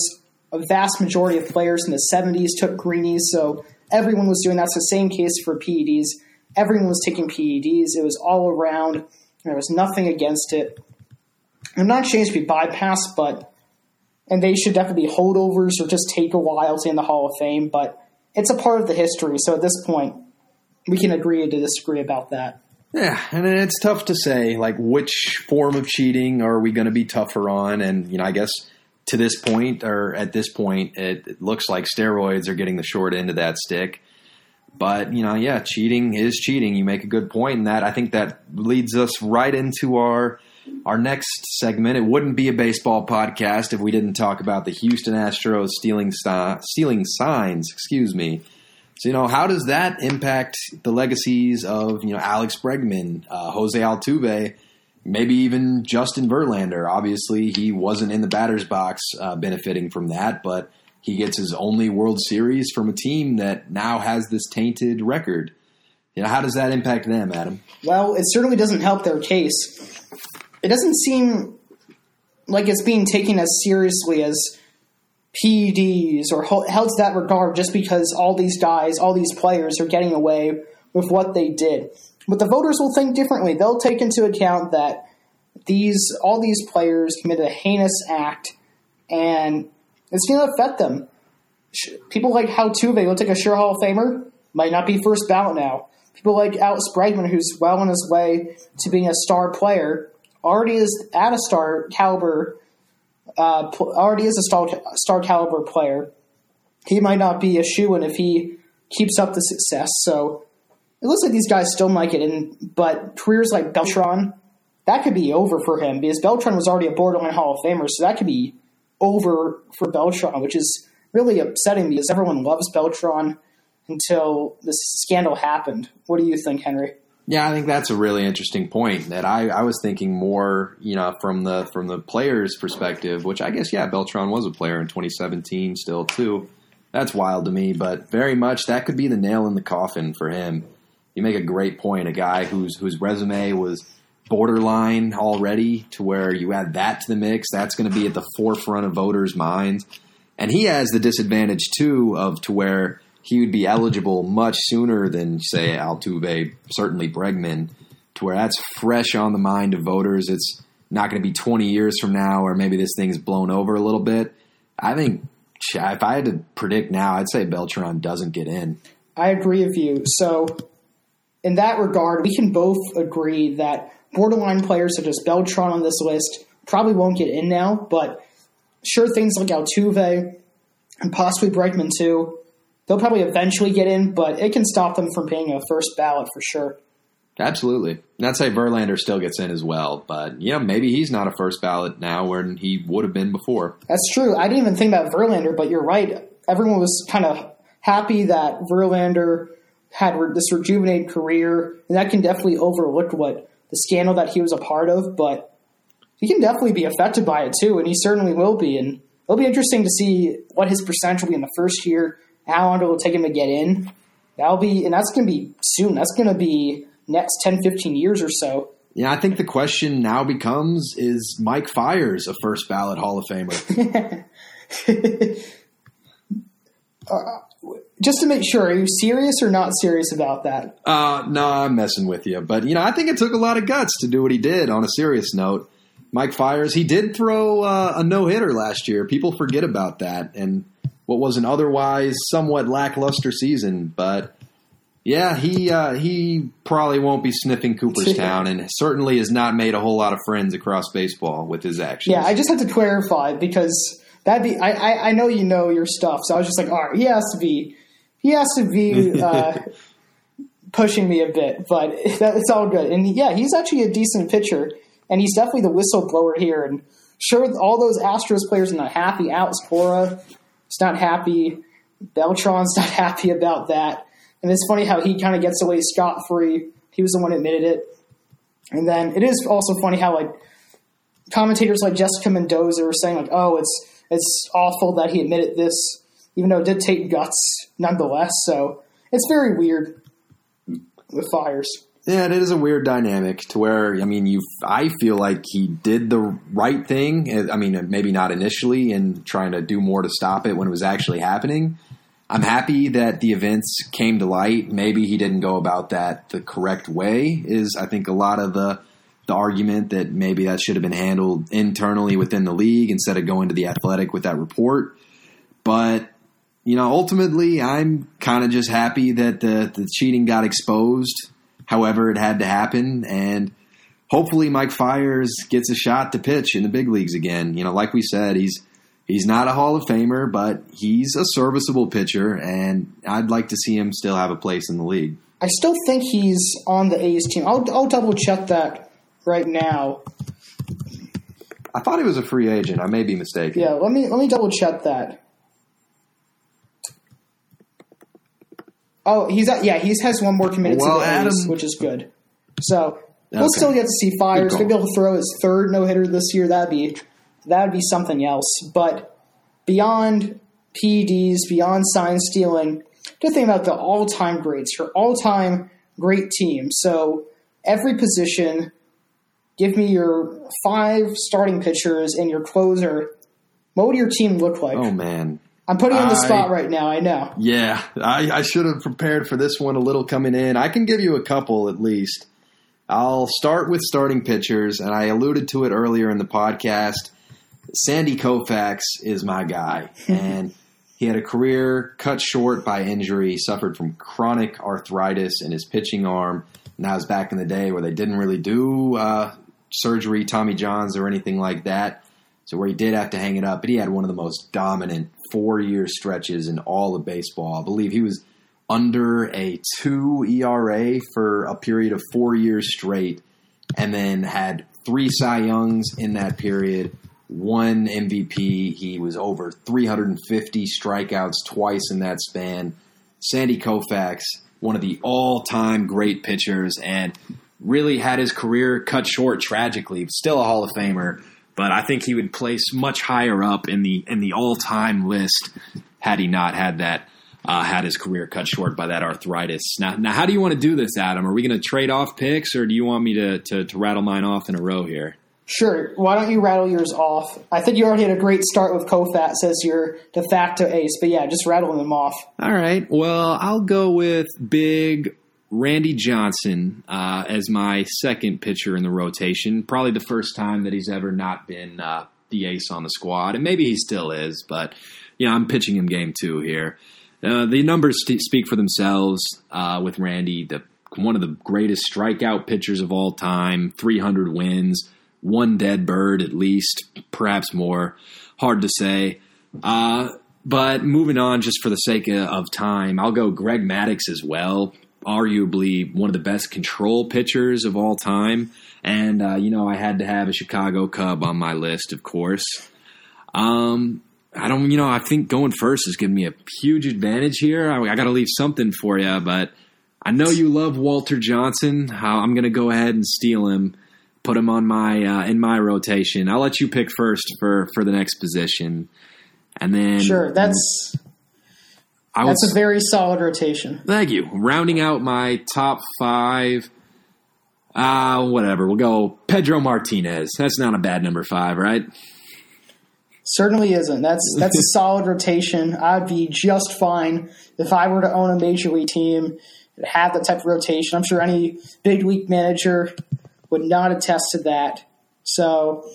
a vast majority of players in the 70s took greenies, so everyone was doing that's the same case for PEDs. Everyone was taking PEDs. It was all around. There was nothing against it. I'm not saying to be bypassed, but and they should definitely be holdovers or just take a while to in the Hall of Fame. But it's a part of the history, so at this point, we can agree to disagree about that. Yeah, and it's tough to say like which form of cheating are we going to be tougher on, and you know I guess to this point or at this point it, it looks like steroids are getting the short end of that stick. But you know, yeah, cheating is cheating. You make a good point, and that I think that leads us right into our our next segment. It wouldn't be a baseball podcast if we didn't talk about the Houston Astros stealing stealing signs. Excuse me. So you know, how does that impact the legacies of you know Alex Bregman, uh, Jose Altuve, maybe even Justin Verlander? Obviously, he wasn't in the batter's box uh, benefiting from that, but he gets his only World Series from a team that now has this tainted record. You know, how does that impact them, Adam? Well, it certainly doesn't help their case. It doesn't seem like it's being taken as seriously as PEDs or held to that regard just because all these guys, all these players are getting away with what they did. But the voters will think differently. They'll take into account that these all these players committed a heinous act and it's going to affect them. People like Altuve, look like a sure Hall of Famer, might not be first ballot now. People like Alex Bregman, who's well on his way to being a star player, already is at a star caliber, uh, already is a star, star caliber player. He might not be a shoe in if he keeps up the success. So it looks like these guys still might get in, but careers like Beltran, that could be over for him because Beltran was already a borderline Hall of Famer, so that could be over for Beltran, which is really upsetting because everyone loves Beltran until this scandal happened. What do you think, Henry? Yeah, I think that's a really interesting point. That I, I was thinking more, you know, from the from the player's perspective, which I guess yeah, Beltran was a player in 2017 still too. That's wild to me, but very much that could be the nail in the coffin for him. You make a great point. A guy whose whose resume was borderline already to where you add that to the mix, that's going to be at the forefront of voters' minds. And he has the disadvantage too of to where he would be eligible much sooner than say Altuve, certainly Bregman, to where that's fresh on the mind of voters. It's not going to be 20 years from now, or maybe this thing's blown over a little bit. I think if I had to predict now, I'd say Beltran doesn't get in. I agree with you. So, in that regard, we can both agree that borderline players such as Beltran on this list probably won't get in now, but sure things like Altuve and possibly Bregman too, they'll probably eventually get in, but it can stop them from being a first ballot for sure. Absolutely. Not say Verlander still gets in as well, but you know, maybe he's not a first ballot now when he would have been before. That's true. I didn't even think about Verlander, but you're right. Everyone was kind of happy that Verlander had this rejuvenated career, and that can definitely overlook what the scandal that he was a part of, but he can definitely be affected by it too, and he certainly will be. And it'll be interesting to see what his percentage will be in the first year, how long it will take him to get in. That'll be, and that's going to be soon. That's going to be next 10, 15 years or so. Yeah, I think the question now becomes: Is Mike Fiers a first ballot Hall of Famer? uh, just to make sure, are you serious or not serious about that? Uh, no, I'm messing with you. But, you know, I think it took a lot of guts to do what he did on a serious note. Mike Fiers, he did throw uh, a no hitter last year. People forget about that and what was an otherwise somewhat lackluster season. But yeah, he uh, he probably won't be sniffing Cooperstown and certainly has not made a whole lot of friends across baseball with his actions. Yeah, I just have to clarify because that'd be I, I, I know you know your stuff, so I was just like, all right, he has to be he has to be uh, pushing me a bit, but that, it's all good. And yeah, he's actually a decent pitcher, and he's definitely the whistleblower here. And sure, all those Astros players are not happy. Alex Cora is not happy. Beltran's not happy about that. And it's funny how he kind of gets away scot free. He was the one who admitted it. And then it is also funny how like commentators like Jessica Mendoza are saying like, "Oh, it's it's awful that he admitted this, even though it did take guts nonetheless." So it's very weird with Fiers. Yeah, it is a weird dynamic to where I mean, you. I feel like he did the right thing. Eh, I mean, maybe not initially in trying to do more to stop it when it was actually happening. I'm happy that the events came to light. Maybe he didn't go about that the correct way. Is I think a lot of the the argument that maybe that should have been handled internally within the league instead of going to the athletic with that report. But you know, ultimately, I'm kind of just happy that the the cheating got exposed however it had to happen. And hopefully Mike Fiers gets a shot to pitch in the big leagues again. You know, like we said, he's he's not a Hall of Famer, but he's a serviceable pitcher, and I'd like to see him still have a place in the league. I still think he's on the A's team. I'll, I'll double check that right now. I thought he was a free agent. I may be mistaken. Yeah, let me let me double check that. Oh, he's at, yeah, he has one more committed Well, to the Adam- A's, which is good. So we'll Okay. still get to see Fiers. Maybe he'll throw his third no hitter this year. That'd be that'd be something else. But beyond PEDs, beyond sign stealing, good thing about the all time greats, your all time great team. So every position, give me your five starting pitchers and your closer. What would your team look like? Oh man, I'm putting you on the I- spot right now. I know. Yeah, I, I should have prepared for this one a little coming in. I can give you a couple at least. I'll start with starting pitchers, and I alluded to it earlier in the podcast. Sandy Koufax is my guy, and he had a career cut short by injury. He suffered from chronic arthritis in his pitching arm, and that was back in the day where they didn't really do uh, surgery, Tommy Johns, or anything like that. So where he did have to hang it up, but he had one of the most dominant four-year stretches in all of baseball. I believe he was under a two ERA for a period of four years straight, and then had three Cy Youngs in that period, one MVP. He was over 350 strikeouts twice in that span. Sandy Koufax, one of the all-time great pitchers, and really had his career cut short tragically. Still a Hall of Famer, but I think he would place much higher up in the in the all-time list had he not had that uh, had his career cut short by that arthritis. Now, now, how do you want to do this, Adam? Are we going to trade off picks, or do you want me to, to to rattle mine off in a row here? Sure. Why don't you rattle yours off? I think you already had a great start with Koufax as your de facto ace, but yeah, just rattling them off. All right. Well, I'll go with big Randy Johnson uh, as my second pitcher in the rotation. Probably the first time that he's ever not been uh, the ace on the squad, and maybe he still is. But you know, I'm pitching him game two here. Uh, the numbers st- speak for themselves uh, with Randy, the one of the greatest strikeout pitchers of all time, 300 wins, one dead bird at least, perhaps more. Hard to say. Uh, but moving on, just for the sake of time, I'll go Greg Maddux as well. Arguably one of the best control pitchers of all time. And, uh, you know, I had to have a Chicago Cub on my list, of course. Um, I don't, you know, I think going first is giving me a huge advantage here. I, I got to leave something for you, but I know you love Walter Johnson. I'm going to go ahead and steal him, put him on my uh, in my rotation. I'll let you pick first for for the next position, and then Sure, that's I that's a very solid rotation. thank you. Rounding out my top five. Uh, whatever. We'll go Pedro Martinez. That's not a bad number five, right? Certainly isn't. That's that's a solid rotation. I'd be just fine if I were to own a major league team and have that type of rotation. I'm sure any big league manager would not attest to that. So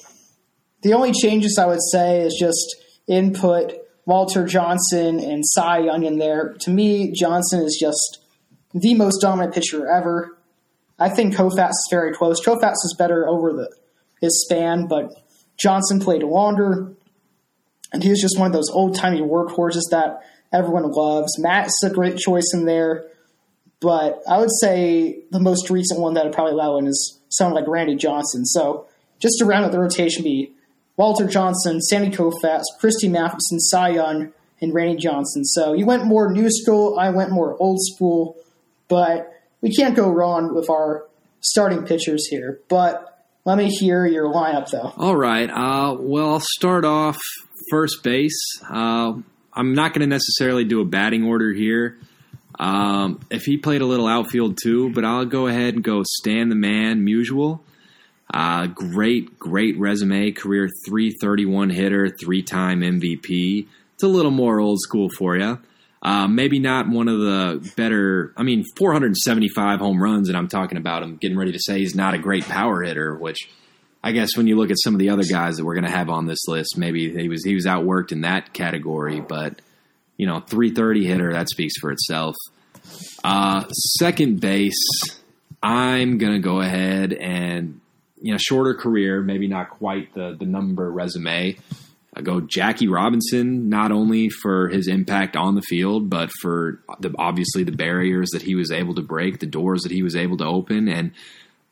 the only changes I would say is just input Walter Johnson and Cy Young in there. To me, Johnson is just the most dominant pitcher ever. I think Koufax is very close. Koufax is better over the his span, but Johnson played longer, and he was just one of those old timey workhorses that everyone loves. Matt's a great choice in there, but I would say the most recent one that I'd probably allow in is someone like Randy Johnson. So just to round out the rotation, be Walter Johnson, Sandy Koufax, Christy Mathewson, Cy Young, and Randy Johnson. So you went more new school, I went more old school, but we can't go wrong with our starting pitchers here, but let me hear your lineup though. All right. Uh, well, I'll start off first base. Uh, I'm not going to necessarily do a batting order here. Um, if he played a little outfield too, but I'll go ahead and go Stan the Man Musial. Uh, great, great resume, career 331 hitter, three time MVP. It's a little more old school for you. Uh, maybe not one of the better. I mean, 475 home runs, and I'm talking about him getting ready to say he's not a great power hitter. Which I guess when you look at some of the other guys that we're going to have on this list, maybe he was he was outworked in that category. But you know, 330 hitter that speaks for itself. Uh, second base, I'm going to go ahead and you know shorter career, maybe not quite the the number resume. I go Jackie Robinson, not only for his impact on the field, but for the, obviously the barriers that he was able to break, the doors that he was able to open, and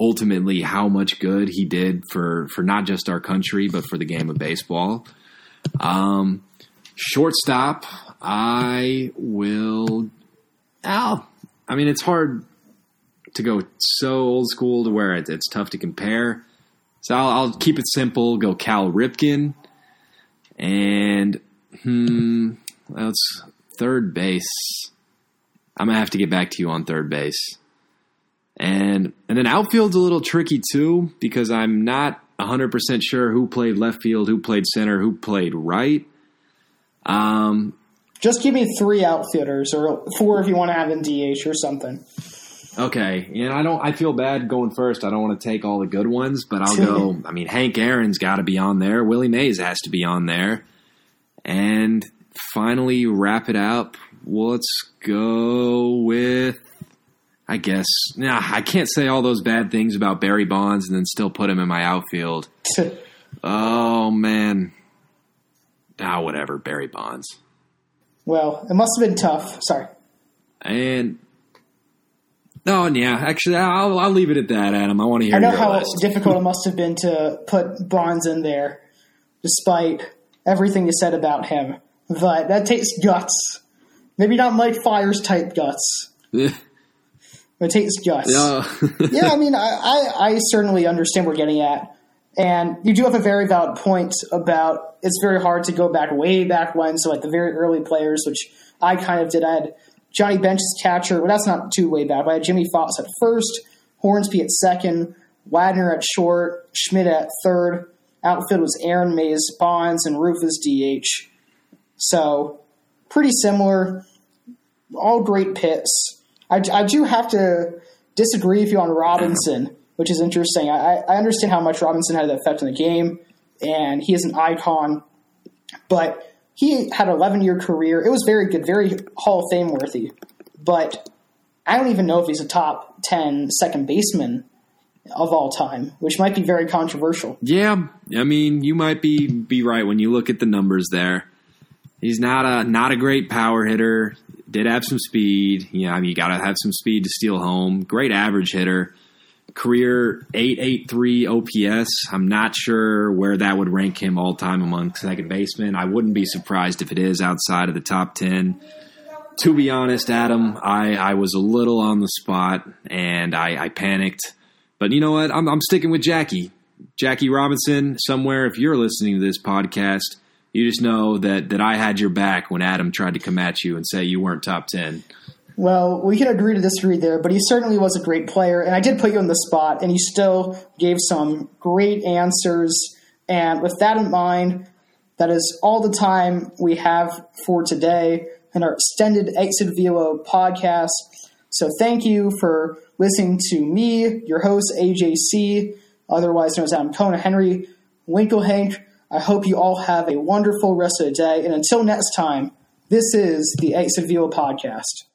ultimately how much good he did for for not just our country but for the game of baseball. Um, shortstop, I will. Al, I mean, it's hard to go so old school to where it, it's tough to compare. So I'll, I'll keep it simple. Go Cal Ripken. And hmm, that's third base. I'm gonna have to get back to you on third base. And and then outfield's a little tricky too because I'm not 100% sure who played left field, who played center, who played right. Um, Just give me three outfielders or four if you want to have in DH or something. Okay, and I don't. I feel bad going first. I don't want to take all the good ones, but I'll go. I mean, Hank Aaron's got to be on there. Willie Mays has to be on there, and finally wrap it up. Let's go with. I guess. Nah, I can't say all those bad things about Barry Bonds and then still put him in my outfield. oh man. Ah, whatever. Barry Bonds. Well, it must have been tough. Sorry. And Oh, yeah. Actually, I'll, I'll leave it at that, Adam. I want to hear. I know how list. difficult it must have been to put Bonds in there, despite everything you said about him. But that takes guts. Maybe not Mike Fiers type guts. yeah. It takes guts. yeah, I mean, I, I, I certainly understand what we're getting at. And you do have a very valid point about it's very hard to go back way back when, so like the very early players, which I kind of did. I had Johnny Bench catcher, but that's not too way back. I had Jimmie Foxx at first, Hornsby at second, Wagner at short, Schmidt at third. Outfield was Aaron Mays, Bonds, and Rufus DH. So pretty similar. All great pits. I, I do have to disagree with you on Robinson, which is interesting. I, I understand how much Robinson had an effect on the game, and he is an icon, but he had an 11 year career. It was very good, very Hall of Fame worthy. But I don't even know if he's a top 10 second baseman of all time, which might be very controversial. Yeah, I mean, you might be be right when you look at the numbers there. He's not a not a great power hitter. Did have some speed. Yeah, I mean, you got to have some speed to steal home. Great average hitter. Career 883 OPS. I'm not sure where that would rank him all time among second basemen. I wouldn't be surprised if it is outside of the top 10. To be honest, Adam, I, I was a little on the spot and I, I panicked. But you know what? I'm, I'm sticking with Jackie. Jackie Robinson, somewhere, if you're listening to this podcast, you just know that, that I had your back when Adam tried to come at you and say you weren't top 10. Well, we can agree to disagree there, but he certainly was a great player, and I did put you on the spot, and you still gave some great answers. And with that in mind, that is all the time we have for today in our extended Exit Velo podcast. So thank you for listening to me, your host, AJC, otherwise known as Adam Cohen, Henry Winklehank. I hope you all have a wonderful rest of the day, and until next time, this is the Exit Velo podcast.